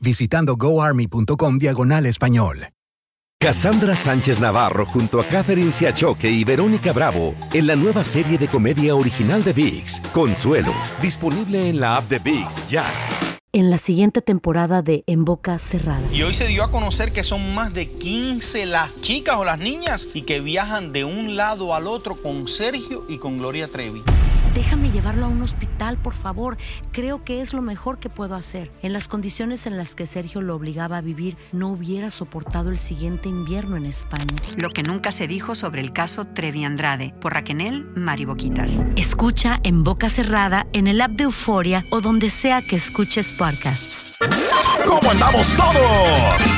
visitando goarmy.com diagonal español. Cassandra Sánchez Navarro junto a Catherine Siachoque y Verónica Bravo en la nueva serie de comedia original de VIX, Consuelo, disponible en la app de VIX ya. En la siguiente temporada de En Boca Cerrada. Y hoy se dio a conocer que son más de 15 las chicas o las niñas y que viajan de un lado al otro con Sergio y con Gloria Trevi. Déjame llevarlo a un hospital, por favor. Creo que es lo mejor que puedo hacer. En las condiciones en las que Sergio lo obligaba a vivir, no hubiera soportado el siguiente invierno en España. Lo que nunca se dijo sobre el caso Trevi Andrade, por Raquel Mariboquitas. Escucha en boca cerrada, en el app de Euforia o donde sea que escuches podcasts. ¿Cómo andamos todos?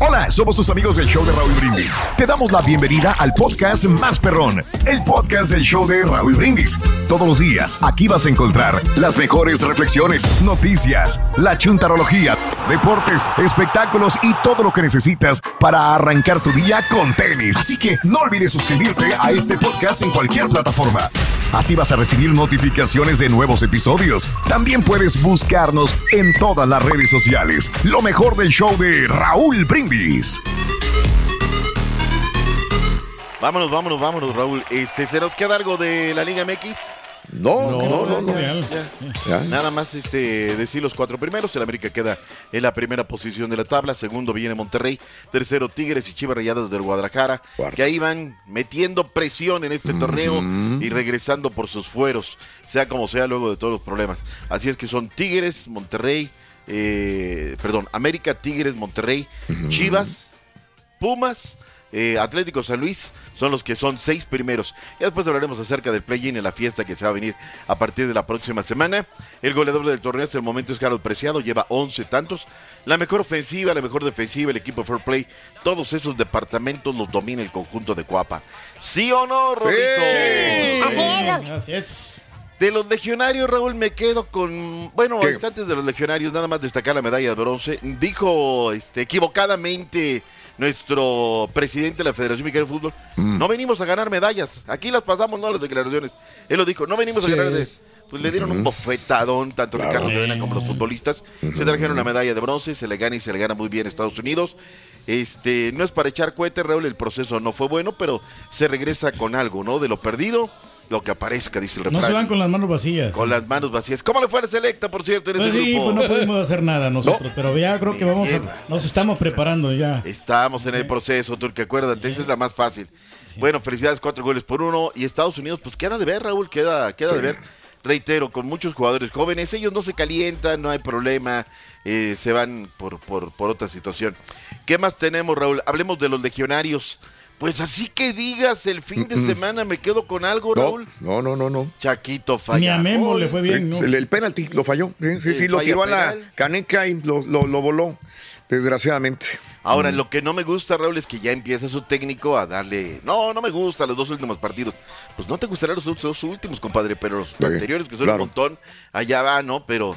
Hola, somos tus amigos del show de Raúl Brindis. Te damos la bienvenida al podcast Más Perrón, el podcast del show de Raúl Brindis. Todos los días aquí vas a encontrar las mejores reflexiones, noticias, la chuntarología, deportes, espectáculos y todo lo que necesitas para arrancar tu día con tenis. Así que no olvides suscribirte a este podcast en cualquier plataforma. Así vas a recibir notificaciones de nuevos episodios. También puedes buscarnos en todas las redes sociales. Lo mejor del show de Raúl Brindis. Vámonos, vámonos, vámonos, Raúl. Este, ¿Se nos queda algo de la Liga MX? No, no, no, no. Ya. Nada más este, decir los cuatro primeros. El América queda en la primera posición de la tabla. Segundo viene Monterrey. Tercero Tigres y Chivas Rayadas del Guadalajara. Que ahí van metiendo presión en este torneo y regresando por sus fueros. Sea como sea luego de todos los problemas. Así es que son Tigres, Monterrey, eh, perdón, América, Tigres, Monterrey, Chivas, Pumas, eh, Atlético San Luis son los que son seis primeros. Ya después hablaremos acerca del play-in en la fiesta que se va a venir a partir de la próxima semana. El goleador del torneo hasta el momento es Carlos Preciado, lleva 11 tantos. La mejor ofensiva, la mejor defensiva, el equipo Fair Play, todos esos departamentos los domina el conjunto de Cuapa. ¿Sí o no, Rodito? Así es. Así es. De los legionarios, Raúl, me quedo con. Bueno, ¿Qué? antes de los legionarios, nada más destacar la medalla de bronce. Dijo este, equivocadamente nuestro presidente de la Federación Mexicana de Fútbol: Mm. No venimos a ganar medallas. Aquí las pasamos, no las declaraciones. Él lo dijo: No venimos Sí. a ganar. De... Pues le dieron un bofetadón, tanto Claro. Ricardo Cadena como los futbolistas. Se trajeron una medalla de bronce, se le gana y se le gana muy bien a Estados Unidos. Este, no es para echar cohetes, Raúl, el proceso no fue bueno, pero se regresa con algo, ¿no? De lo perdido, lo que aparezca, dice el No refrán. se van con las manos vacías. Con las manos vacías. ¿Cómo le fue a la selecta, por cierto, en Pues ese sí, grupo? pues no podemos hacer nada nosotros, pero ya creo que vamos a, nos estamos preparando ya. Estamos en el proceso, Turque, acuérdate, esa es la más fácil. Bueno, felicidades, cuatro goles por uno. Y Estados Unidos, pues queda de ver, Raúl, queda, queda de ver. Reitero, con muchos jugadores jóvenes, ellos no se calientan, no hay problema, eh, se van por, por, por otra situación. ¿Qué más tenemos, Raúl? Hablemos de los legionarios. Pues así que digas, el fin de semana me quedo con algo, Raúl. no, no, no, no. Chaquito falla. Ni a Memo le fue bien, ¿no? El, el penalti lo falló. Sí, sí, Sí, lo tiró a la caneca y lo, lo, lo voló, desgraciadamente. Ahora, lo que no me gusta, Raúl, es que ya empieza su técnico a darle. No, no me gusta los dos últimos partidos. Pues no te gustarán los dos, últimos, compadre, pero los Sí, anteriores, que son claro. un montón, allá va, ¿no? Pero,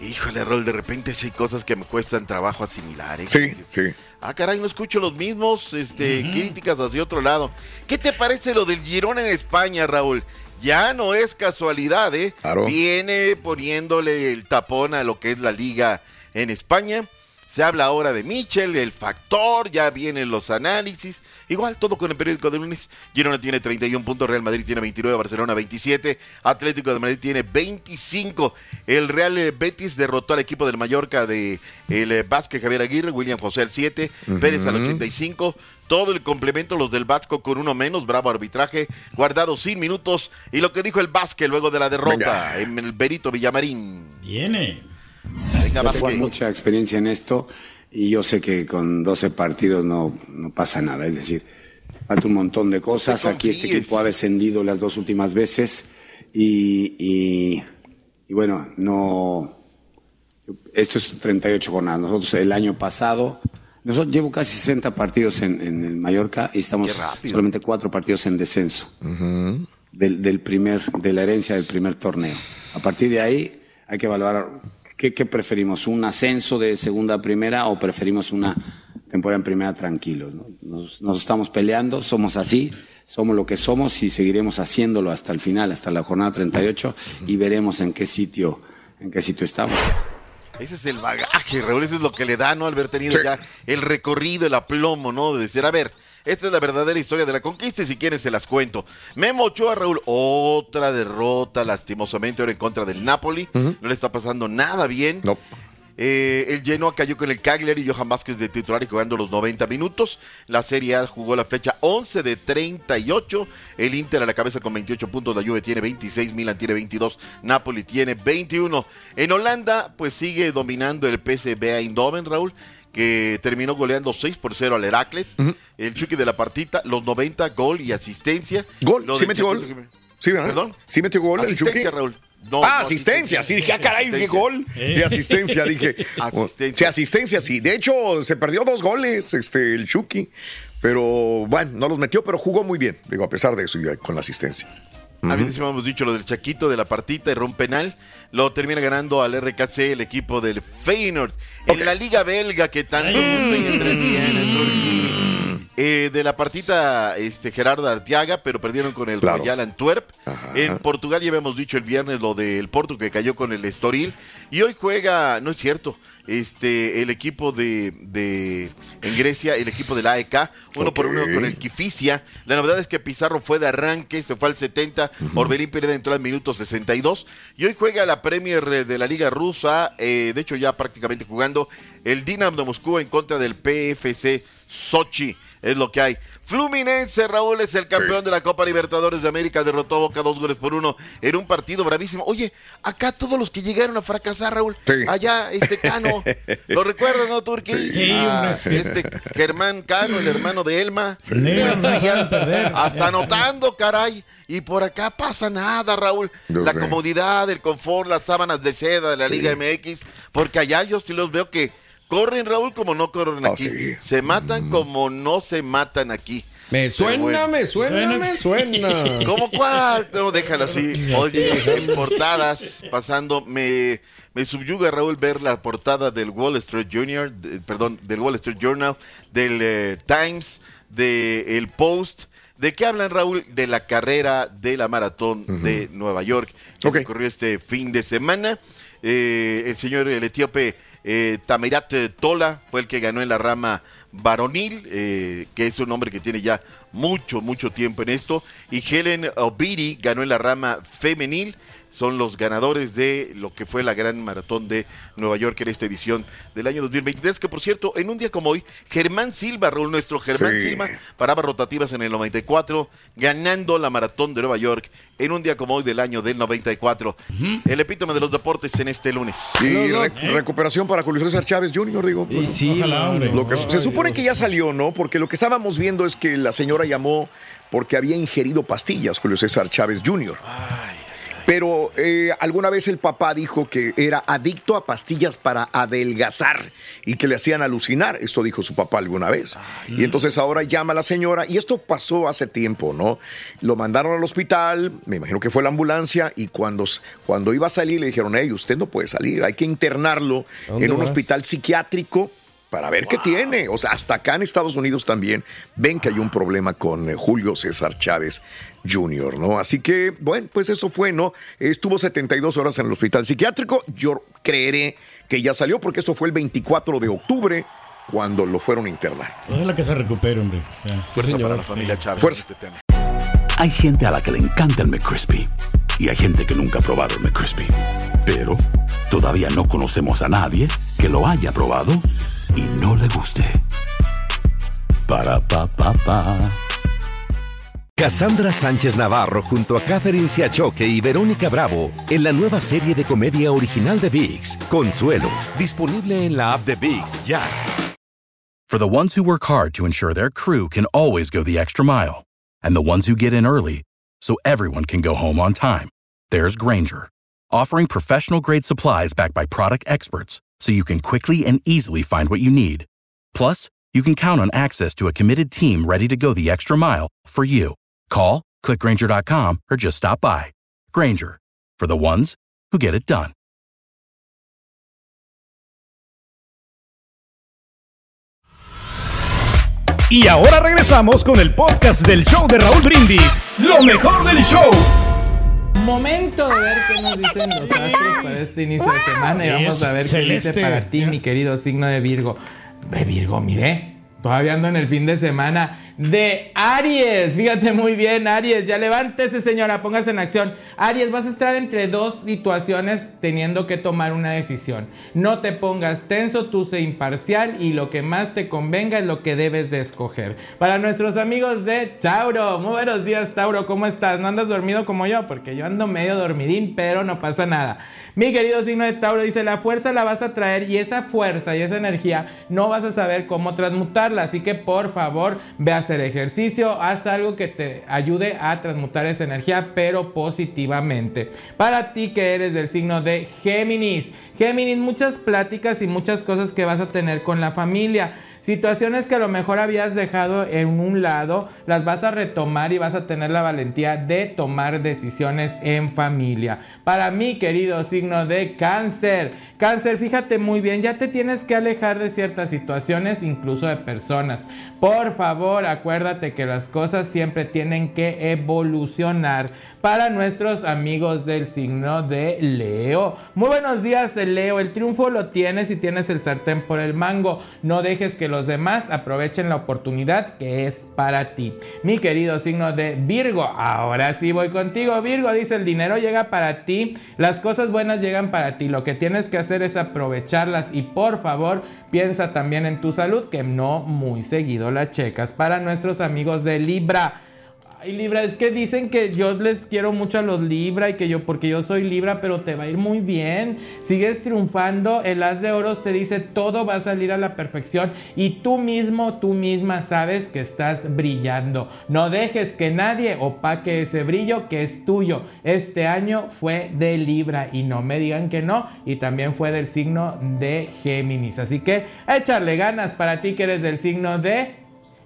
híjole, Raúl, de repente sí hay cosas que me cuestan trabajo asimilar. ¿eh? Sí, sí. Ah, caray, no escucho los mismos este, críticas hacia otro lado. ¿Qué te parece lo del Girón en España, Raúl? Ya no es casualidad, ¿eh? Claro. Viene poniéndole el tapón a lo que es la liga en España. Se habla ahora de Mitchell, el factor, ya vienen los análisis. Igual, todo con el periódico de lunes. Girona tiene 31 puntos, Real Madrid tiene 29, Barcelona 27, Atlético de Madrid tiene 25. El Real eh, Betis derrotó al equipo del Mallorca de el eh, Vázquez Javier Aguirre, William José al 7, Pérez al 85. Todo el complemento, los del Vasco con uno menos, bravo arbitraje, guardado sin minutos. Y lo que dijo el Vázquez luego de la derrota Venga. en el Berito Villamarín. Viene. Tengo mucha experiencia en esto y yo sé que con 12 partidos no, no pasa nada. Es decir, falta un montón de cosas. Aquí este equipo ha descendido las dos últimas veces y, y, y bueno, no. Esto es 38 jornadas. Nosotros el año pasado, nosotros llevo casi 60 partidos en, en el Mallorca y estamos solamente cuatro partidos en descenso del, del primer, de la herencia del primer torneo. A partir de ahí hay que evaluar qué, qué preferimos, un ascenso de segunda a primera o preferimos una temporada en primera tranquilos. ¿no? Nos, nos estamos peleando, somos así, somos lo que somos y seguiremos haciéndolo hasta el final, hasta la jornada 38 y veremos en qué sitio, en qué sitio estamos. Ese es el bagaje, Raúl, eso es lo que le da, ¿no? Haber tenido Sí. ya el recorrido, el aplomo, ¿no? De decir, a ver, esta es la verdadera historia de la conquista y si quieren se las cuento. Memo Ochoa, Raúl, otra derrota lastimosamente ahora en contra del Napoli. No le está pasando nada bien. No. Eh, el Genoa cayó con el Cagliari y Johan Vázquez de titular y jugando los 90 minutos. La Serie A jugó la fecha 11 de 38. El Inter a la cabeza con 28 puntos. La Juve tiene 26, Milan tiene 22, Napoli tiene 21. En Holanda, pues sigue dominando el PSV Eindhoven, Raúl, que terminó goleando 6 por 0 al Heracles. El Chucky de la partita, los 90, gol y asistencia. Gol, Lo sí metió gol. Sí, ¿verdad? ¿Perdón? Sí metió gol el Chucky. Asistencia, Raúl. No, ah, no, asistencia, sí, dije, ah, caray, qué gol. Y asistencia, dije. Asistencia. Sí, asistencia, sí. De hecho, se perdió dos goles, este, el Chucky. Pero bueno, no los metió, pero jugó muy bien, digo, a pesar de eso, con la asistencia. Habíamos hemos dicho lo del Chaquito de la partita, erró un penal. Lo termina ganando al RKC el equipo del Feyenoord. En la Liga Belga, que tanto gusta y entretiene. Eh, de la partita este, Gerardo Arteaga, pero perdieron con el Claro. Royal Antwerp. Ajá. En Portugal ya habíamos dicho el viernes lo del Porto que cayó con el Estoril. Y hoy juega, no es cierto, este el equipo de, de en Grecia, el equipo del AEK, uno por uno con el Kifisia. La novedad es que Pizarro fue de arranque, se fue al 70, Orbelín Pérez entró al minuto 62 y hoy juega la Premier de la Liga Rusa, eh, de hecho ya prácticamente jugando el Dinamo de Moscú en contra del PFC Sochi, es lo que hay. Fluminense, Raúl, es el campeón Sí. de la Copa Libertadores de América, derrotó a Boca dos goles por uno en un partido bravísimo. Oye, acá todos los que llegaron a fracasar, Raúl, Sí. allá, este Cano, ¿lo recuerdas, no, Turquí? Sí, Ah, sí. Este Germán Cano, el hermano de Elma. Perder. Hasta anotando, caray. Y por acá pasa nada, Raúl. Yo la sé. comodidad, el confort, las sábanas de seda de la Liga MX. Porque allá yo sí los veo que corren, Raúl, como no corren Ah, aquí. sí. Se matan como no se matan aquí. Me suena, bueno. me suena, me suena. ¿Cómo cuál? No, déjalo así. Oye, en portadas, pasando, me, me subyuga, Raúl, ver la portada del Wall Street Junior, de- perdón, del Wall Street Journal, del eh, Times, del el Post. ¿De qué hablan, Raúl? De la carrera de la maratón de Nueva York, que corrió este fin de semana. Eh, el señor, el etíope eh, Tamirat Tola, fue el que ganó en la rama varonil, eh, que es un hombre que tiene ya mucho, mucho tiempo en esto. Y Helen Obiri ganó en la rama femenil. Son los ganadores de lo que fue la gran maratón de Nueva York en esta edición del año 2023. Que por cierto, en un día como hoy, Germán Silva, Raúl, nuestro Germán Sí. Silva, paraba rotativas en el 94, ganando la maratón de Nueva York en un día como hoy del año del 94. El epítome de los deportes en este lunes. Y No, no. re- recuperación para Julio César Chávez Jr., digo. Y pues, sí, Ojalá, hombre. Lo que- se Ay, supone Dios. que ya salió, ¿no? Porque lo que estábamos viendo es que la señora llamó porque había ingerido pastillas, Julio César Chávez Jr. Pero eh, alguna vez el papá dijo que era adicto a pastillas para adelgazar y que le hacían alucinar. Esto dijo su papá alguna vez. Y entonces ahora llama a la señora y esto pasó hace tiempo, ¿no? Lo mandaron al hospital, me imagino que fue la ambulancia y cuando, cuando iba a salir le dijeron, hey, usted no puede salir, hay que internarlo ¿A dónde en un vas? hospital psiquiátrico para ver qué tiene. O sea, hasta acá en Estados Unidos también ven que hay un problema con eh, Julio César Chávez Jr., ¿no? Así que, bueno, pues eso fue, ¿no? Estuvo 72 horas en el hospital psiquiátrico. Yo creeré que ya salió porque esto fue el 24 de octubre cuando lo fueron a internar. Ojalá que se recupere, hombre. Fuerza para la familia Chávez. Fuerza. este tema. Hay gente a la que le encanta el McCrispy y hay gente que nunca ha probado el McCrispy. Pero todavía no conocemos a nadie que lo haya probado y no le guste. Para pa pa pa. Cassandra Sánchez Navarro junto a Catherine Siachoque y Verónica Bravo en la nueva serie de comedia original de VIX, Consuelo, disponible en la app de VIX ya. For the ones who work hard to ensure their crew can always go the extra mile, and the ones who get in early so everyone can go home on time, there's Granger, offering professional grade supplies backed by product experts so you can quickly and easily find what you need. Plus, you can count on access to a committed team ready to go the extra mile for you. Call, clickgranger.com, or just stop by. Granger, for the ones who get it done. Y ahora regresamos con el podcast del show de Raúl Brindis, lo mejor del show. Momento de ver qué nos dicen los astros para este inicio de semana y vamos a ver qué dice para ti, mi querido signo de Virgo. De Virgo, mire, todavía ando en el fin de semana de Aries. Fíjate muy bien, Aries. Ya levántese, señora, póngase en acción. Aries, vas a estar entre dos situaciones teniendo que tomar una decisión. No te pongas tenso, tú sé imparcial y lo que más te convenga es lo que debes de escoger. Para nuestros amigos de Tauro, muy buenos días, Tauro, ¿cómo estás? ¿No andas dormido como yo? Porque yo ando medio dormidín, pero no pasa nada. Mi querido signo de Tauro dice, la fuerza la vas a traer y esa fuerza y esa energía no vas a saber cómo transmutarla. Así que por favor, ve a hacer ejercicio, haz algo que te ayude a transmutar esa energía, pero positivamente. Para ti que eres del signo de Géminis, Géminis, muchas pláticas y muchas cosas que vas a tener con la familia. Situaciones que a lo mejor habías dejado en un lado, las vas a retomar y vas a tener la valentía de tomar decisiones en familia. Para mí, querido signo de cáncer, cáncer, fíjate muy bien, ya te tienes que alejar de ciertas situaciones, incluso de personas. Por favor, acuérdate que las cosas siempre tienen que evolucionar. Para nuestros amigos del signo de Leo. Muy buenos días, Leo. El triunfo lo tienes y tienes el sartén por el mango. No dejes que los demás aprovechen la oportunidad que es para ti. Mi querido signo de Virgo. Ahora sí voy contigo, Virgo. Dice, el dinero llega para ti. Las cosas buenas llegan para ti. Lo que tienes que hacer es aprovecharlas y por favor piensa también en tu salud que no muy seguido la checas. Para nuestros amigos de Libra. Ay, Libra, es que dicen que yo les quiero mucho a los Libra y que yo, porque yo soy Libra, pero te va a ir muy bien. Sigues triunfando, el As de Oros te dice todo va a salir a la perfección y tú mismo, tú misma sabes que estás brillando. No dejes que nadie opaque ese brillo que es tuyo. Este año fue de Libra y no me digan que no, y también fue del signo de Géminis. Así que a echarle ganas para ti que eres del signo de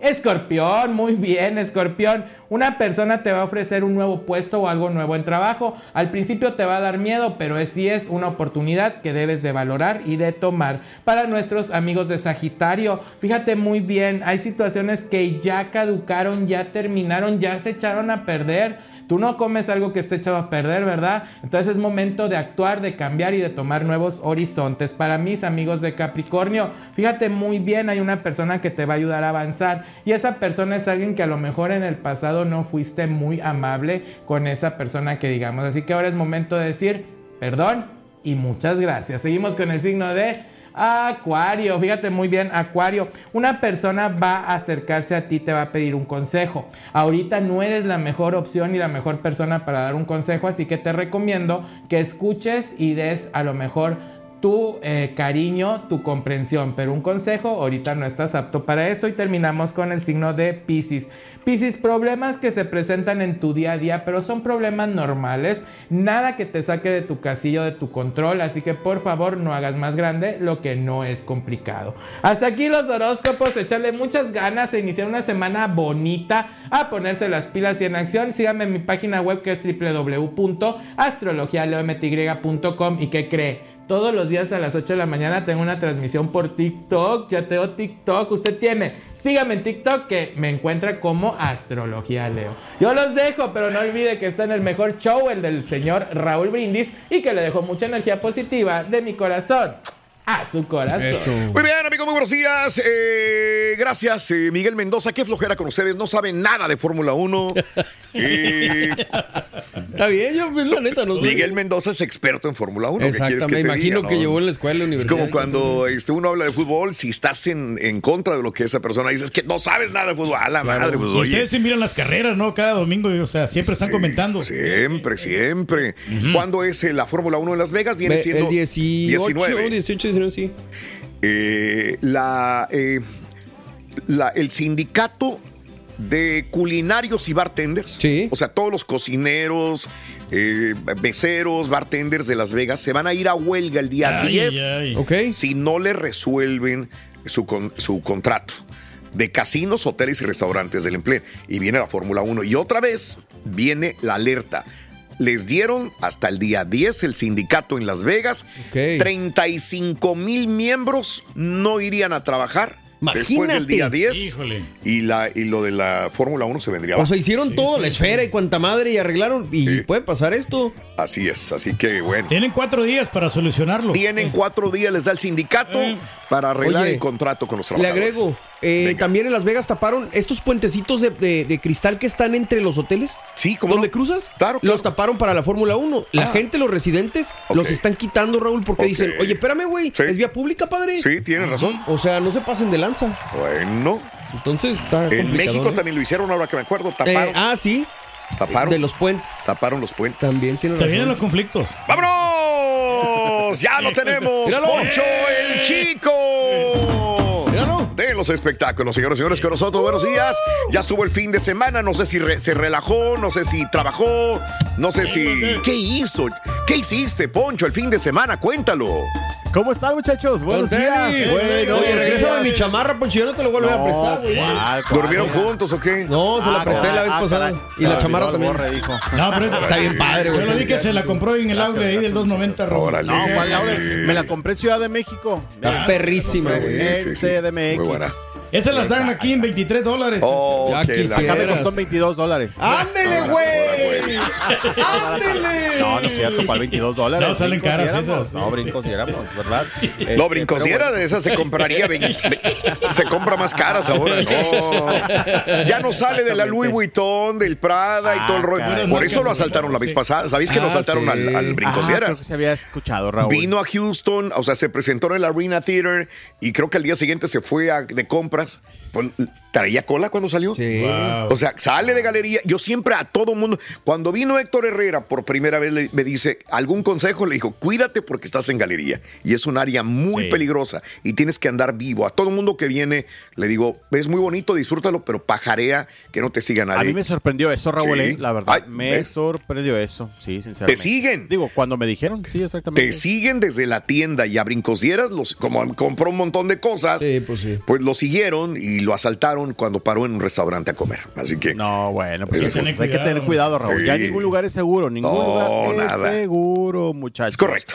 Escorpión, muy bien, escorpión. Una persona te va a ofrecer un nuevo puesto o algo nuevo en trabajo. Al principio te va a dar miedo, pero es, sí es una oportunidad que debes de valorar y de tomar. Para nuestros amigos de Sagitario, fíjate muy bien, hay situaciones que ya caducaron, ya terminaron, ya se echaron a perder. Tú no comes algo que esté echado a perder, ¿verdad? Entonces es momento de actuar, de cambiar y de tomar nuevos horizontes. Para mis amigos de Capricornio, fíjate muy bien, hay una persona que te va a ayudar a avanzar y esa persona es alguien que a lo mejor en el pasado no fuiste muy amable con esa persona que digamos. Así que ahora es momento de decir perdón y muchas gracias. Seguimos con el signo de Acuario, fíjate muy bien, Acuario, una persona va a acercarse a ti, te va a pedir un consejo. Ahorita no eres la mejor opción y la mejor persona para dar un consejo, así que te recomiendo que escuches y des a lo mejor tu eh, cariño, tu comprensión, pero un consejo, ahorita no estás apto para eso y terminamos con el signo de Pisces. Pisces, problemas que se presentan en tu día a día, pero son problemas normales, nada que te saque de tu casillo, de tu control, así que por favor no hagas más grande lo que no es complicado. Hasta aquí los horóscopos, echarle muchas ganas e iniciar una semana bonita, a ponerse las pilas y en acción. Síganme en mi página web que es www.astrologialeomty.com y que cree Todos los días a las 8 de la mañana tengo una transmisión por TikTok. Ya tengo TikTok. Usted tiene. Sígame en TikTok que me encuentra como Astrología Leo. Yo los dejo, pero no olvide que está en el mejor show, el del señor Raúl Brindis, y que le dejo mucha energía positiva de mi corazón a su corazón. Muy bien, amigos, muy buenos días. Eh, gracias, eh, Miguel Mendoza. Qué flojera con ustedes. No saben nada de Fórmula 1. Eh, Está bien, yo, pues, la neta, no sé. Miguel Mendoza es experto en Fórmula 1. ¿Qué quieres Exacto, que me te imagino diga, que no? llevó en la escuela, Es universidad. como cuando este, uno habla de fútbol, si estás en, en contra de lo que esa persona dice, es que no sabes nada de fútbol. A la madre, pues oye. ustedes sí miran las carreras, ¿no? Cada domingo, o sea, siempre están comentando. Siempre, siempre. ¿Cuándo es eh, la Fórmula 1 en Las Vegas? Viene Ve- siendo el 18, 19. 18, 19, sí. Eh, la, eh, la- el sindicato de culinarios y bartenders, o sea, todos los cocineros, eh, meseros, bartenders de Las Vegas se van a ir a huelga el día Ay, 10 ay. si no le resuelven su, con- su contrato de casinos, hoteles y restaurantes del empleo. Y viene la Fórmula 1. Y otra vez viene la alerta. Les dieron hasta el día 10 el sindicato en Las Vegas. 35 mil miembros no irían a trabajar después del día 10. Híjole. Y, la, y lo de la Fórmula 1 se vendría O sea, hicieron todo, la esfera y cuanta madre y arreglaron. Y puede pasar esto. Así es, así que bueno. Tienen cuatro días para solucionarlo. Tienen cuatro días, les da el sindicato para arreglar Oye, el contrato con los Le trabajadores. agrego, eh, también en Las Vegas taparon estos puentecitos de, de- de cristal que están entre los hoteles. Sí, como ¿Dónde cruzas? Claro, Los taparon para la Fórmula 1. La Ah. gente, los residentes, los están quitando, Raúl, porque dicen, oye, espérame, güey, es vía pública, padre. Sí, tienes razón. O sea, no se pasen de lanza. Bueno. Entonces está En México ¿eh? también lo hicieron, ahora que me acuerdo, Eh, taparon. ah, sí. Taparon. De los puentes. Taparon los puentes. También tiene Se vienen los conflictos. ¡Vámonos! ¡Ya lo tenemos! Míralo. ¡Poncho el Chico! De los espectáculos, señores y señores, con nosotros. Buenos días. Ya estuvo el fin de semana. No sé si re- se relajó, no sé si trabajó, no sé si. ¿Qué hizo? ¿Qué hiciste, Poncho, el fin de semana? Cuéntalo. ¿Cómo están, muchachos? Buenos días. Bueno, Oye, regrésame mi chamarra, Poncho. Yo no te lo vuelvo a prestar, güey. ¿cuál, cuál? ¿Durmieron juntos o qué? No, se la Ah, presté la vez ah, pasada. caray. Y la chamarra también. borre, dijo. No, pero Está bien padre, güey. Yo lo vi que se la compró en el outlet ahí del 290, Raúl. Órale. No, ¿cuál Laura? Me la compré en Ciudad de México. Está perrísima, güey. CDMX. Muy buena. Esas las dan aquí en 23 dólares. Oh, Ya que la- Acá me costó 22 dólares. ¡Ándele, güey! ¡Ándele! No, no es cierto, ¿cuál 22 dólares? No, salen caras esas. No, brincos y éramos, ¿verdad? Este, No, brincosiera pero de esas se compraría. se compra más caras ahora. No. Ya no sale de la Louis Vuitton, del Prada y Ah, todo el rollo. Por eso lo asaltaron la vez pasada. ¿Sabéis que lo Ah, asaltaron sí. al, al bueno. Ah, brincosiera? creo que se había escuchado, Raúl. Vino a Houston, o sea, se presentó en el Arena Theater y creo que al día siguiente se fue a- de compras. ¿Traía cola cuando salió? Sí. Wow. O sea, sale de galería. Yo siempre a todo mundo, cuando vino Héctor Herrera por primera vez, le- me dice, ¿algún consejo? Le dijo, cuídate porque estás en galería. Y es un área muy Sí. peligrosa y tienes que andar vivo. A todo mundo que viene, le digo, es muy bonito, disfrútalo, pero pajarea, que no te siga nadie. A mí me sorprendió eso, Raúl, Sí. eh, la verdad. Ay, me ¿ves? sorprendió eso, sí, sinceramente. Te siguen. Digo, cuando me dijeron, sí, exactamente. Te siguen desde la tienda y a brincosieras, los, como compró un montón de cosas, Sí, pues sí. pues lo siguieron y lo asaltaron cuando paró en un restaurante a comer. Así que No, bueno, pues hay que tener cuidado. Raúl. Sí. Ya ningún lugar es seguro, ningún No, lugar nada. es seguro, muchachos. es correcto.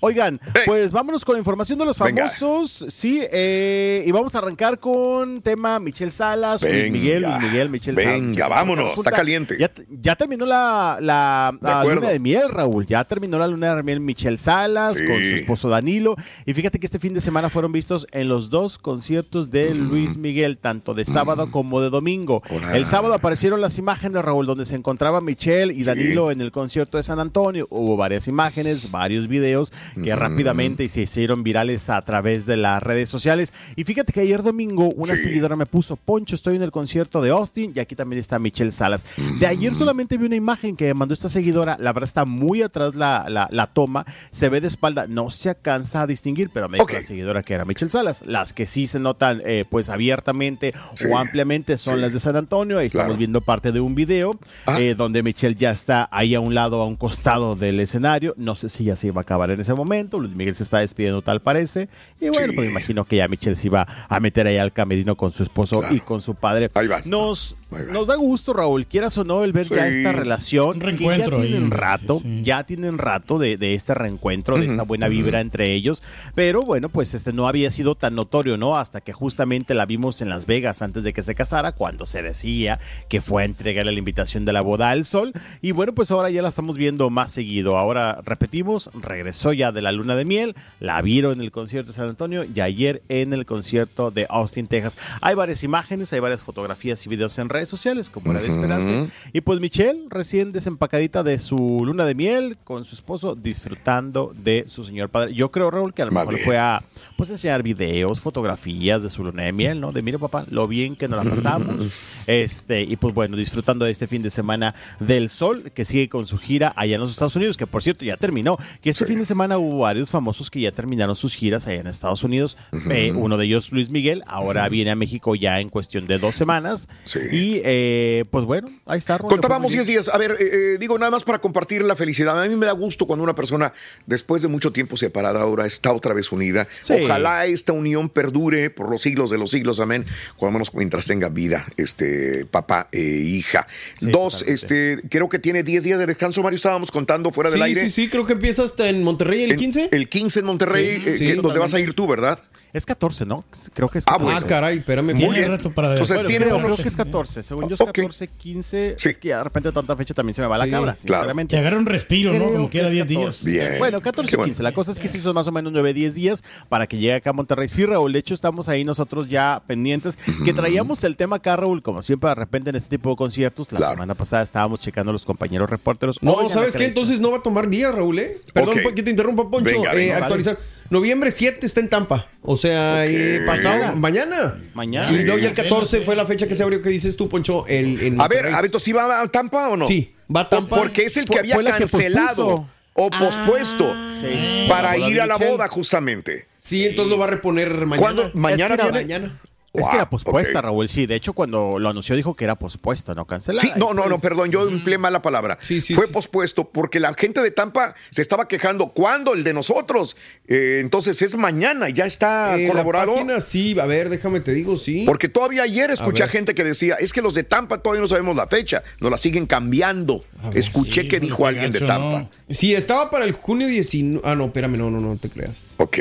Oigan, pues vámonos con la información de los Venga. famosos, sí, eh, y vamos a arrancar con tema Michelle Salas, Luis. Miguel, Luis Miguel, Michelle Salas. Venga, vámonos, Resulta- está caliente. Ya, ya terminó la, la, De la acuerdo. luna de miel, Raúl, ya terminó la luna de miel Michelle Salas Sí. con su esposo Danilo, y fíjate que este fin de semana fueron vistos en los dos conciertos de Luis Miguel, tanto de sábado como de domingo. El sábado aparecieron las imágenes, Raúl, donde se encontraba Michelle y Sí. Danilo en el concierto de San Antonio. Hubo varias imágenes, varios videos que rápidamente se hicieron virales a través de las redes sociales. Y fíjate que ayer domingo una Sí. seguidora me puso, Poncho, estoy en el concierto de Austin y aquí también está Michelle Salas. De ayer solamente vi una imagen que me mandó esta seguidora, la verdad está muy atrás la, la, la toma, se ve de espalda, no se alcanza a distinguir, pero me dijo Ok. la seguidora que era Michelle Salas. Las que sí se notan eh, pues abiertamente Sí. o ampliamente son Sí. las de San Antonio. Ahí Claro. estamos viendo parte de un video Ah. eh, donde Michelle ya está ahí a un lado, a un costado del escenario. No sé si ya se iba a acabar en ese momento. Luis Miguel se está despidiendo, tal parece. Y bueno, pues me imagino que ya Michelle se iba a meter ahí al camerino con su esposo y con su padre. Ahí va. Nos, nos da gusto, Raúl, quieras o no, el ver ya Sí. esta relación. Ya reencuentro ahí, tienen sí, rato, sí. ya tienen rato de, de este reencuentro, de esta buena vibra entre ellos. Pero bueno, pues este no había sido tan notorio, ¿no? Hasta que justamente la vimos en Las Vegas antes de que se casara, cuando se decía que fue a entregarle la invitación de la boda al sol. Y bueno, pues ahora ya la estamos viendo más seguido. Ahora repetimos, regresó ya de la luna de miel, la vieron en el concierto de San Antonio y ayer en el concierto de Austin, Texas. Hay varias imágenes, hay varias fotografías y videos en redes sociales, como era de esperarse. Y pues Michelle, recién desempacadita de su luna de miel con su esposo, disfrutando de su señor padre. Yo creo, Raúl, que a lo Más mejor fue a pues enseñar videos, fotografías de su luna de miel, ¿no? De mire, papá, lo bien que nos la pasamos. este, y pues bueno, disfrutando de este fin de semana del sol, que sigue con su gira allá en los Estados Unidos, que por cierto ya terminó. Que este fin de semana hubo varios famosos que ya terminaron sus giras allá en Estados Unidos. Eh, uno de ellos, Luis Miguel, ahora viene a México ya en cuestión de dos semanas. Y eh, pues bueno, ahí está. Raúl, Contábamos le podemos 10 días. A ver, eh, eh, digo nada más para compartir la felicidad. A mí me da gusto cuando una persona, después de mucho tiempo separada, ahora está otra vez unida. Sí. Ojalá esta unión perdure por los siglos de los siglos. Amén. Cuando menos mientras tenga vida, este papá e hija. Dos, este, creo que tiene 10 días de descanso, Mario. Estábamos contando fuera del Sí, aire. sí, sí, creo que empieza hasta en Monterrey el En- 15. El 15 en Monterrey, Sí, eh, sí, que- donde vas a ir tú, ¿verdad? Es 14, ¿no? Creo que es Ah, 14. bueno. caray, espérame. Muy bien. rato para Entonces Bueno, tiene Creo, unos... creo que es 14. Según yo es Ok. 14, 15. Sí. Es que de repente tanta fecha también se me va la Sí, cabra, claro. sinceramente. Que agarre un respiro, ¿no? Creo Como que quiera es 10 14. días. Bien. Bueno, 14 Qué bueno. 15. La cosa es que sí son más o menos 9, 10 días para que llegue acá a Monterrey. Sí, Raúl, de hecho estamos ahí nosotros ya pendientes. Que traíamos el tema acá, Raúl, como siempre de repente en este tipo de conciertos. La Claro. semana pasada estábamos checando los compañeros reporteros. No, Oigan, ¿sabes la qué? Entonces no va a tomar días, Raúl, ¿eh? Perdón Ok. po- que te interrumpa, Poncho. Venga, Eh, venga. actualizar. Noviembre 7 está en Tampa. O sea, eh, pasado, mañana. Mañana. Y luego ya el 14 fue la fecha que se abrió que dices tú, Poncho. El, en A ver, Monterrey. a ver, ¿tú sí va a Tampa o no? Sí, va a Tampa. Porque es el que había cancelado o pospuesto Sí. para ir a la Michelle. boda justamente. Sí, entonces lo va a reponer mañana. ¿Cuándo? ¿Mañana Es que era- Es que era pospuesta. Raúl. Sí, de hecho, cuando lo anunció dijo que era pospuesta, no cancelada. Sí, no, no, no, perdón, yo empleé mala palabra. Sí, sí, Fue sí. pospuesto porque la gente de Tampa se estaba quejando. ¿Cuándo? El de nosotros. Eh, entonces es mañana, ya está Eh, la corroborado. página, sí, a ver, déjame te digo, sí. Porque todavía ayer escuché a, gente que decía, es que los de Tampa todavía no sabemos la fecha, nos la siguen cambiando. Escuché que dijo alguien de Tampa. ¿no? Sí, estaba para el junio 19. Ah, no, espérame, no, no, no te creas. Ok.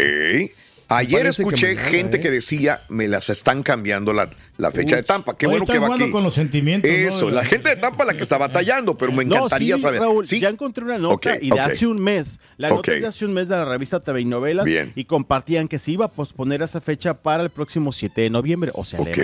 Ayer parece que escuché mañana, gente ¿eh? que decía, me las están cambiando la, la fecha Uy. de Tampa. Qué bueno que va aquí. con los sentimientos, ¿no? Eso, la gente de Tampa la que está batallando, pero me No, encantaría sí, saber. Raúl, sí, ya encontré una nota y de hace un mes. La nota es de hace un mes de la revista TV y Novelas Bien. y compartían que se iba a posponer esa fecha para el próximo 7 de noviembre. O sea, Ok.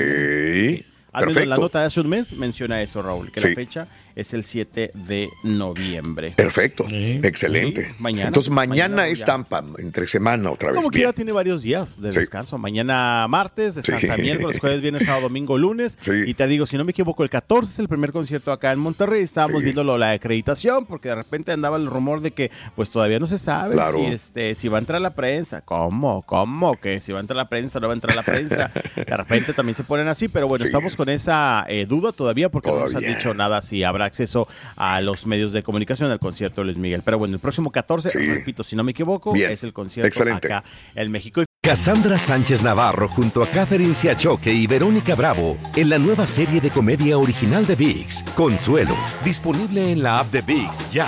al menos la nota de hace un mes menciona eso, Raúl, que Sí. la fecha es el 7 de noviembre. Perfecto. Sí. Excelente. Sí, mañana. Entonces mañana, Mañana es ya. Tampa, entre semana otra vez. Como Bien. quiera tiene varios días de Sí. descanso. Mañana martes, descansa Sí. miércoles, jueves, viernes, sábado, domingo, lunes. Sí. Y te digo, si no me equivoco, el 14 es el primer concierto acá en Monterrey. Estábamos Sí. viendo la acreditación porque de repente andaba el rumor de que pues todavía no se sabe Claro. si este si va a entrar la prensa. ¿Cómo? ¿Cómo? Que si va a entrar la prensa, no va a entrar la prensa. De repente también se ponen así, pero bueno, Sí. estamos con esa eh, duda todavía porque no nos han dicho nada si habrá acceso a los medios de comunicación al concierto de Luis Miguel. Pero bueno, el próximo 14, Sí. repito, si no me equivoco, Bien. es el concierto Excelente. acá en México. Cassandra Sánchez Navarro junto a Catherine Siachoque y Verónica Bravo en la nueva serie de comedia original de VIX, Consuelo, disponible en la app de VIX ya.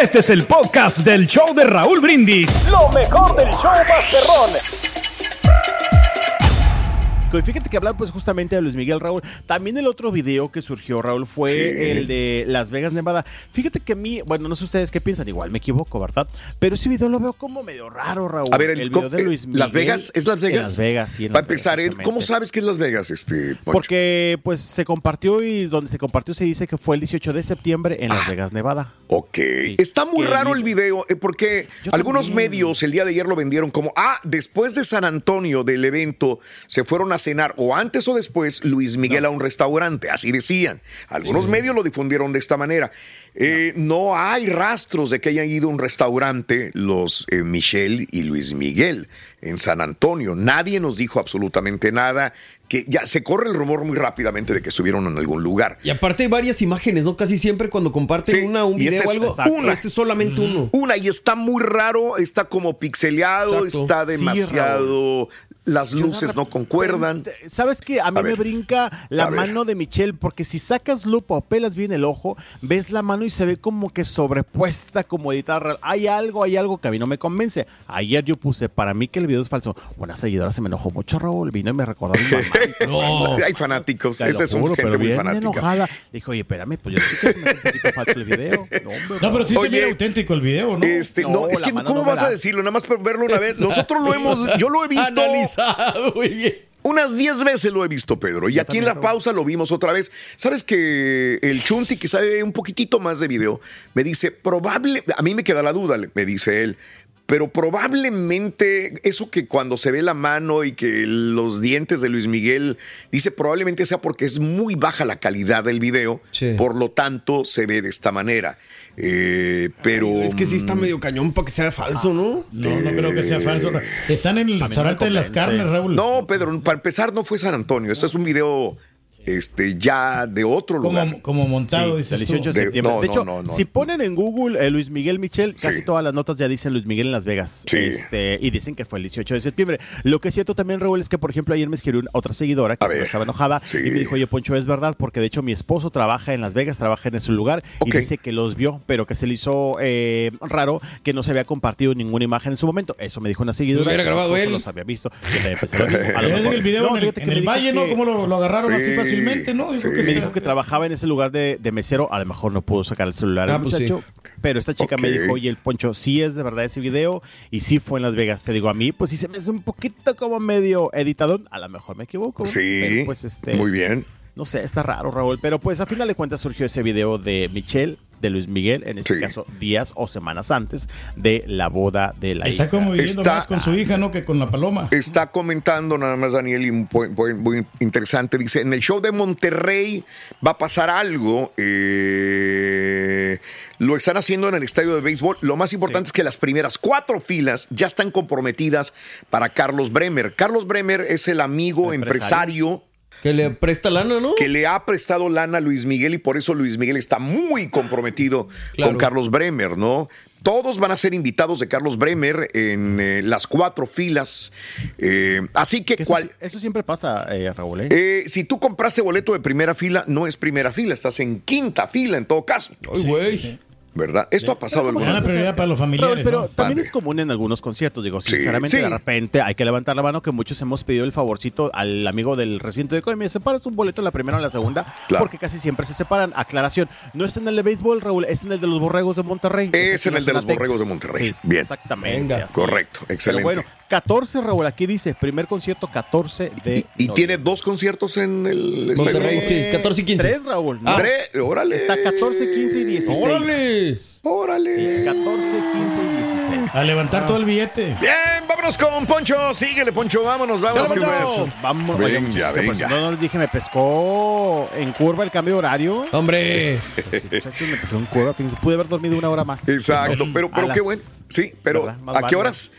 Este es el podcast del show de Raúl Brindis. Lo mejor del show Masterrón. Y fíjate que hablar pues justamente de Luis Miguel Raúl. También el otro video que surgió, Raúl, fue Sí. el de Las Vegas, Nevada. Fíjate que a mí, bueno, no sé ustedes qué piensan, igual me equivoco, ¿verdad? Pero ese video lo veo como medio raro, Raúl. A ver, el, video co- eh, Las Vegas, ¿es Las Vegas? En Las Vegas, sí. en Para empezar, ¿eh? ¿cómo sabes que es Las Vegas, este? Poncho? Porque pues se compartió y donde se compartió se dice que fue el 18 de septiembre en Las Vegas, Nevada. Ok. Está muy raro el el video eh, porque Yo algunos también. medios el día de ayer lo vendieron como, ah, después de San Antonio del evento se fueron a cenar o antes o después Luis Miguel a un restaurante, así decían. Algunos medios lo difundieron de esta manera. Eh, no. hay rastros de que hayan ido a un restaurante los eh, Michelle y Luis Miguel en San Antonio. Nadie nos dijo absolutamente nada. Que ya se corre el rumor muy rápidamente de que estuvieron en algún lugar. Y aparte hay varias imágenes, ¿no? Casi siempre cuando comparten Sí, una, un video este o algo, exacto. una. este es solamente uno. Una, y está muy raro, está como pixeleado, Exacto. está Sí, demasiado. las luces no concuerdan. ¿Sabes qué? A mí A me ver. brinca la ver. mano de Michelle, porque si sacas lupa o pelas bien el ojo, ves la mano y se ve como que sobrepuesta, como editada. real. Hay algo, hay algo que a mí no me convence. Ayer yo puse, para mí que el video es falso. Una seguidora se me enojó mucho, Raúl. Vino y me recordó a mi mamá. Hay fanáticos, esa es una gente muy fanática. enojada. Dijo, oye, espérame, pues yo sé que se me hace un poquito falso el video. No, hombre, No, pero sí se Oye, mira auténtico el video, ¿no? Este, no, es que ¿cómo no vas a decirlo? Nada más por verlo una vez. Nosotros lo hemos, yo lo he visto. Analizado, muy bien. Unas 10 veces lo he visto, Pedro. Y aquí en la pausa lo vimos otra vez. ¿Sabes que el Chunti, que sabe un poquitito más de video, me dice, probable, a mí me queda la duda, me dice él, pero probablemente eso que cuando se ve la mano y que los dientes de Luis Miguel, dice probablemente sea porque es muy baja la calidad del video, por lo tanto se ve de esta manera. Eh, pero... Es que sí está medio cañón para que sea falso, ¿no? No, no creo que sea falso. Están en el restaurante de las carnes, Raúl. No, Pedro, para empezar no fue San Antonio. Este es un video este, ya de otro lugar. Como, como montado, Sí, tú. 18 de septiembre. no, de hecho, no, no. si ponen en Google eh, Luis Miguel Michel, casi todas las notas ya dicen Luis Miguel en Las Vegas. Sí. Este, y dicen que fue el 18 de septiembre. Lo que es cierto también, Raúl, es que, por ejemplo, ayer me escribió una- otra seguidora que A se me ver. estaba enojada Sí. y me dijo, oye, Poncho, es verdad, porque de hecho mi esposo trabaja en Las Vegas, trabaja en ese lugar y dice que los vio, pero que se le hizo eh, raro que no se había compartido ninguna imagen en su momento. Eso me dijo una seguidora. Lo grabado él. Los había visto. A lo mejor- el video No, en el, en valle, ¿no? Como lo, lo agarraron así Sí, fácilmente, ¿no? Yo creo sí. que me dijo que trabajaba en ese lugar de, de mesero, a lo mejor no pudo sacar el celular Ah, el pues muchacho, pero esta chica me dijo, oye, el Poncho, sí es de verdad ese video y sí fue en Las Vegas. Te digo, a mí, pues sí se me hace un poquito como medio editado, a lo mejor me equivoco. Sí, Pero, pues este, muy bien. no sé, está raro, Raúl, pero pues a final de cuentas surgió ese video de Michelle, de Luis Miguel, en este Sí. caso días o semanas antes de la boda de la Está hija. como viviendo Está- más con su hija, ¿no? Que con la paloma. Está comentando nada más Daniel y point muy interesante. Dice, en el show de Monterrey va a pasar algo. eh, lo están haciendo en el estadio de béisbol. Lo más importante es que las primeras cuatro filas ya están comprometidas para Carlos Bremer. Carlos Bremer es el amigo Empresario. empresario Que le presta lana, ¿no? que le ha prestado lana a Luis Miguel y por eso Luis Miguel está muy comprometido Claro. con Carlos Bremer, ¿no? Todos van a ser invitados de Carlos Bremer en eh, las cuatro filas. Eh, así que, Que eso, cual, eso siempre pasa, eh, Raúl. ¿eh? eh, si tú compraste boleto de primera fila, no es primera fila, estás en quinta fila en todo caso, Ay, güey. ¿Verdad? Esto ha pasado alguna vez. prioridad para los familiares, pero ¿no? también Padre. es común en algunos conciertos, digo, Sí, sinceramente, sí. de repente hay que levantar la mano que muchos hemos pedido el favorcito al amigo del recinto de Coy, me separas un boleto en la primera o en la segunda, Claro. porque casi siempre se separan. Aclaración, no es en el de béisbol, Raúl, es en el de los borregos de Monterrey. Es en el de los borregos de Monterrey. Sí, Bien. Exactamente. Correcto, es. excelente. Pero bueno, 14, Raúl, aquí dice, primer concierto 14 de... Y, y tiene dos conciertos en el estadio. Monterrey, sí, 14 y 15. Tres, Raúl. no. Tres, órale. Está 14, 15 y 16. ¡Órale! Órale. Sí, 14, 15 y 16. A levantar todo el billete. Bien, vámonos con Poncho. Síguele, Poncho. Vámonos, vámonos. Que. Vamos, Venga, oye, venga. si no, no les dije, me pescó en curva el cambio de horario. Hombre. Pues sí, muchachos, me pescó en curva. Fíjense, pude haber dormido una hora más. Exacto, pero, A pero qué bueno. Sí, pero. Más ¿a qué horas?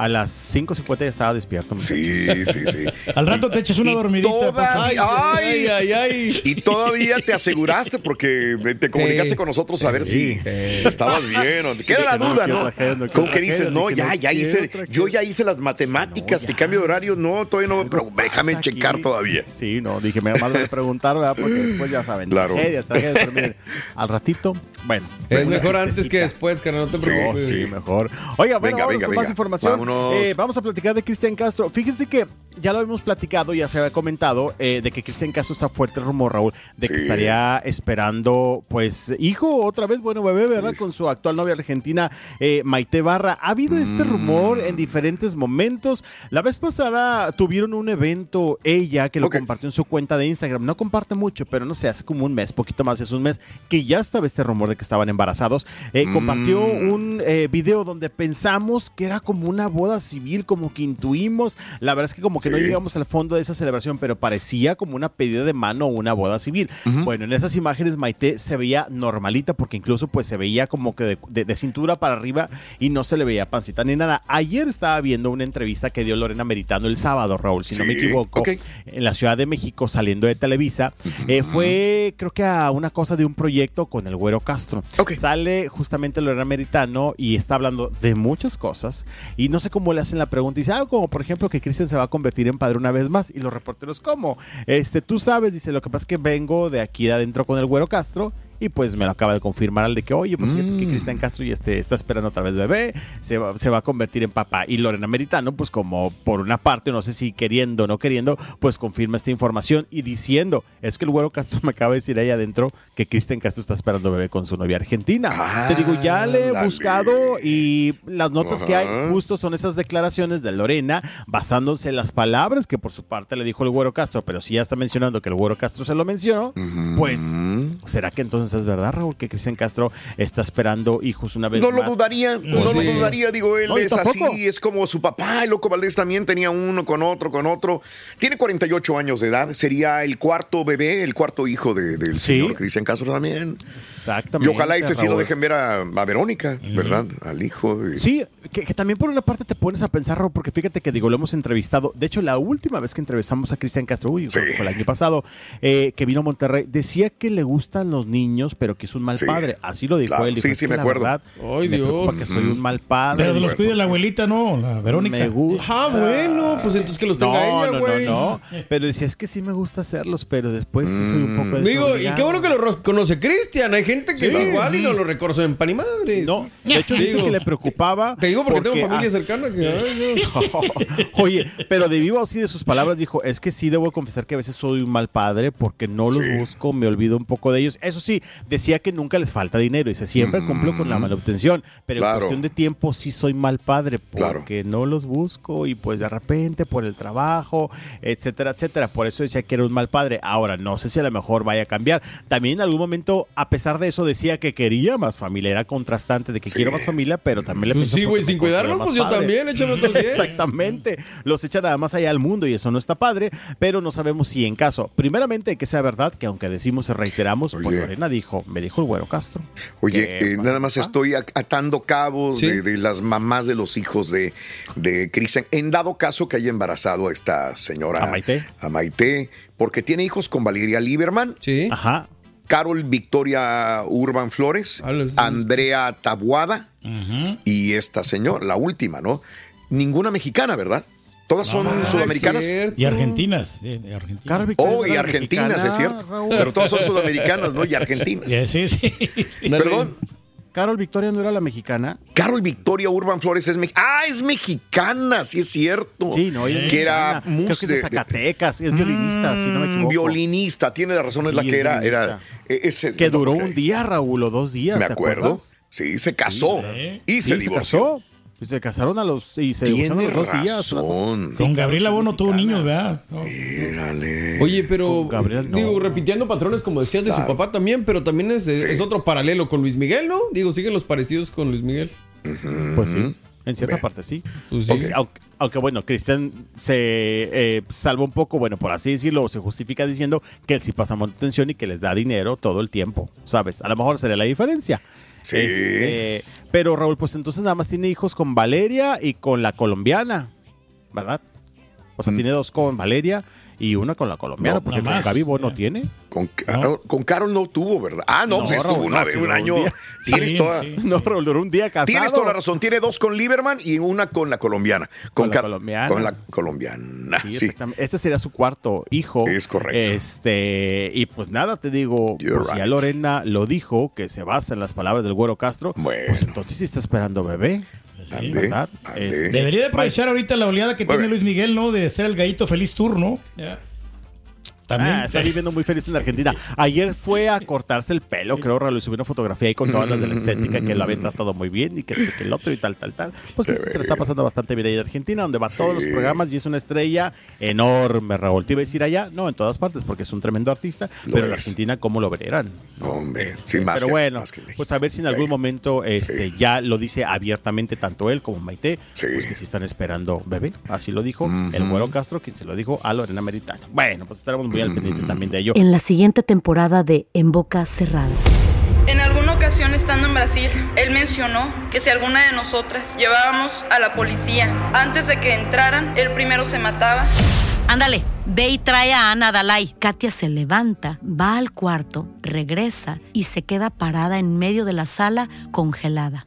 A las 5.50 ya estaba despierto. Sí, sí, sí. Al rato te echas una dormidita. todavía- ay, ay, ay. Y todavía te aseguraste porque te comunicaste Sí. con nosotros a ver Sí. si estabas bien. o- Queda la que no duda, ¿no? Como que dices, no, que ya, no ya hice, yo ya hice las matemáticas, el cambio de horario, no, todavía no, pero déjame checar todavía. Sí, no, dije, me más voy a preguntar, ¿verdad? Porque después ya saben, Claro. tragedias, tragedias, al ratito, bueno. Es mejor antes que después, carnal, no te Sí, preocupes. Sí, mejor. Oiga, bueno, Venga, vámonos venga, con venga. más información. Vámonos. Eh, vamos a platicar de Cristian Castro. Fíjense que ya lo habíamos platicado, ya se había comentado, eh, de que Cristian Castro está fuerte el rumor, Raúl, de que estaría esperando, pues, hijo otra vez, bueno, bebé, ¿verdad? Con su actual novia argentina, eh, Maite Barra. Ha habido este Mm. rumor en diferentes momentos. La vez pasada tuvieron un evento, ella, que lo compartió en su cuenta de Instagram. No comparte mucho, pero no sé, hace como un mes, poquito más de un mes, que ya estaba este rumor de que estaban embarazados. Eh, Compartió Mm. un video donde pensamos que era como una boda civil, como que intuimos. La verdad es que como que no llegamos al fondo de esa celebración, pero parecía como una pedida de mano o una boda civil. Bueno, en esas imágenes Maite se veía normalita porque incluso pues se veía como que de, de- de cintura para arriba y no se le veía pancita ni nada. Ayer estaba viendo una entrevista que dio Lorena Meritano el sábado, Raúl, si no me equivoco, ok. en la Ciudad de México saliendo de Televisa. Eh, fue creo que a una cosa de un proyecto con el Güero Castro. Ok. Sale justamente Lorena Meritano y está hablando de muchas cosas y no sé cómo le hacen la pregunta. Y dice, ah, como por ejemplo que Cristian se va a convertir en padre una vez más y los reporteros, ¿cómo? Este, tú sabes, dice, lo que pasa es que vengo de aquí de adentro con el Güero Castro y pues me lo acaba de confirmar al de que, oye, pues que Mm. Cristian Castro ya este, está esperando otra vez bebé, se va, se va a convertir en papá. Y Lorena Meritano, pues como por una parte, no sé si queriendo o no queriendo, pues confirma esta información y diciendo, es que el güero Castro me acaba de decir ahí adentro que Cristian Castro está esperando bebé con su novia argentina. Te digo, ya le he buscado y las notas que hay justo son esas declaraciones de Lorena basándose en las palabras que por su parte le dijo el güero Castro, pero si ya está mencionando que el güero Castro se lo mencionó, pues ¿será que entonces es verdad, Raúl, que Cristian Castro está esperando hijos una vez No lo más? dudaría, no lo sí. dudaría, digo, él No, es tampoco. así, es como su papá, el Loco Valdés también tenía uno con otro, con otro. Tiene 48 años de edad, sería el cuarto bebé, el cuarto hijo de- del Sí. señor Cristian Castro también. Exactamente. Y ojalá ese sí lo dejen ver a, a Verónica, ¿verdad? Al hijo. y- Sí, que, que también por una parte te pones a pensar, Raúl, porque fíjate que digo, lo hemos entrevistado. De hecho, la última vez que entrevistamos a Cristian Castro, uy, fue, Sí. fue el año pasado, eh, que vino a Monterrey, decía que le gustan los niños, pero que es un mal Sí. padre. Así lo dijo Claro, él. dijo, sí, "Es sí, me acuerdo. verdad, Ay, me Dios. preocupa que soy un mal padre. Pero los cuida la abuelita, no, la Verónica. Me gusta. Ah, bueno, pues entonces que los tenga no, ella, no, güey. no, no. Pero decía, es que sí me gusta hacerlos, pero después sí soy un poco Digo, y desobligado". qué bueno que lo conoce Cristian. Hay gente que es igual y no lo reconoce en pan y madres. No, de hecho dice Digo, que le preocupaba. Te digo porque, tengo familia ah, cercana que. ay. Oye, pero de vivo así de sus palabras dijo, es que sí debo confesar que a veces soy un mal padre porque no los Sí. busco, me olvido un poco de ellos. Eso sí, decía que nunca les falta dinero, dice, siempre cumplo con la malobtención, pero Claro. en cuestión de tiempo sí soy mal padre Claro. porque no los busco y pues de repente por el trabajo, etcétera, etcétera. Por eso decía que era un mal padre. Ahora, no sé si a lo mejor vaya a cambiar. También en algún momento, a pesar de eso, decía que quería más familia. Era contrastante de que Sí. quiero más familia, pero también le Pues sí, güey, sin cuidarlo, pues yo padre. también, échame otros 10. Exactamente. Los echa nada más allá al mundo y eso no está padre, pero no sabemos si en caso, primeramente, que sea verdad, que aunque decimos y reiteramos, pues Oye. Lorena dijo, me dijo el güero Castro. Oye, que, eh, nada más papá, estoy atando cabos Sí. de, de las mamás de los hijos de, de Cristian. En dado caso que haya embarazado a esta señora. A Maite. A Maite, porque tiene hijos con Valeria Lieberman, Sí. Ajá. Carol Victoria Urban Flores, Ah, Andrea Tabuada y esta señora, la última, ¿no? Ninguna mexicana, ¿verdad? Todas son Ah, sudamericanas. Y argentinas. eh, de Argentina. Carol Victoria Oh, y argentinas, mexicana, es cierto. Raúl. Pero todas son sudamericanas, ¿no? Y argentinas. Eh, Sí, sí, sí. Perdón. Carol Victoria no era la mexicana. Carol Victoria Urban Flores es mexicana. Ah, es mexicana, sí es cierto. Sí, no, ella es que era. Creo mus que es de Zacatecas, es violinista, si no me equivoco. Violinista, tiene la razón, es la que es era. era eh, ese- Que duró un día, Raúl, o dos días. Me ¿te acuerdo. acuerdas? Sí, se casó Sí. y se Sí, divorció. casó. Y se casaron a los. Y se Tiene los dos días. razón. Con Gabriela Bono tuvo niños, ¿verdad? No. Mírale. Oye, pero Gabriel, no. digo, repitiendo patrones como decías de su papá también, pero también es, es- Sí. es otro paralelo con Luis Miguel, ¿no? Digo, siguen los parecidos con Luis Miguel. Pues sí, en cierta Bien. parte sí. Pues sí. Aunque, aunque- aunque, bueno, Cristian se eh, salva un poco, bueno, por así decirlo, se justifica diciendo que él sí pasa manutención y que les da dinero todo el tiempo, ¿sabes? A lo mejor sería la diferencia. Sí. Este, pero Raúl, pues entonces nada más tiene hijos con Valeria y con la colombiana, ¿verdad? O sea, tiene dos con Valeria y una con la colombiana, No, porque con Bo no tiene. Con, Carol, con Carol no tuvo, ¿verdad? Ah, no, No, pues estuvo una no, un un año. día. Tienes Sí, toda. sí. No, Raúl, duró un día casado. Tienes toda la razón. Tiene dos con Lieberman y una con la colombiana. Con, Con la colombiana. Con la colombiana. Sí. Este sería su cuarto hijo. Es correcto. Este, y pues nada, te digo, pues ya right. Lorena lo dijo, que se basa en las palabras del güero Castro. Pues entonces sí está esperando bebé. ¿Verdad? Este, Debería de aprovechar ahorita la oleada que Muy tiene bien. Luis Miguel, ¿no? De ser el gallito feliz tour, ¿no? Ya. También. Ah, está viviendo muy feliz en Argentina. Ayer fue a cortarse el pelo, creo, Raúl, y subió una fotografía ahí con todas las de la estética, que lo habían tratado muy bien y que, que el otro y tal, tal, tal. Pues que se le está pasando bastante bien ahí en Argentina, donde va todos los programas y es una estrella enorme, Raúl. Te iba a decir allá, no, en todas partes, porque es un tremendo artista, Lo pero en es. Argentina, ¿cómo lo verán? Hombre, sí, más pero que- bueno, más que pues a ver si en algún momento este, ya lo dice abiertamente tanto él como Maite, pues que si están esperando bebé, así lo dijo el güero Castro, quien se lo dijo a Lorena Meritano. Bueno, pues estaremos muy al pendiente también de ello. En la siguiente temporada de En Boca Cerrada. En alguna ocasión estando en Brasil, él mencionó que si alguna de nosotras llevábamos a la policía antes de que entraran, él primero se mataba. Ándale, ve y trae a Ana Dalai. Katia se levanta, va al cuarto, regresa y se queda parada en medio de la sala congelada.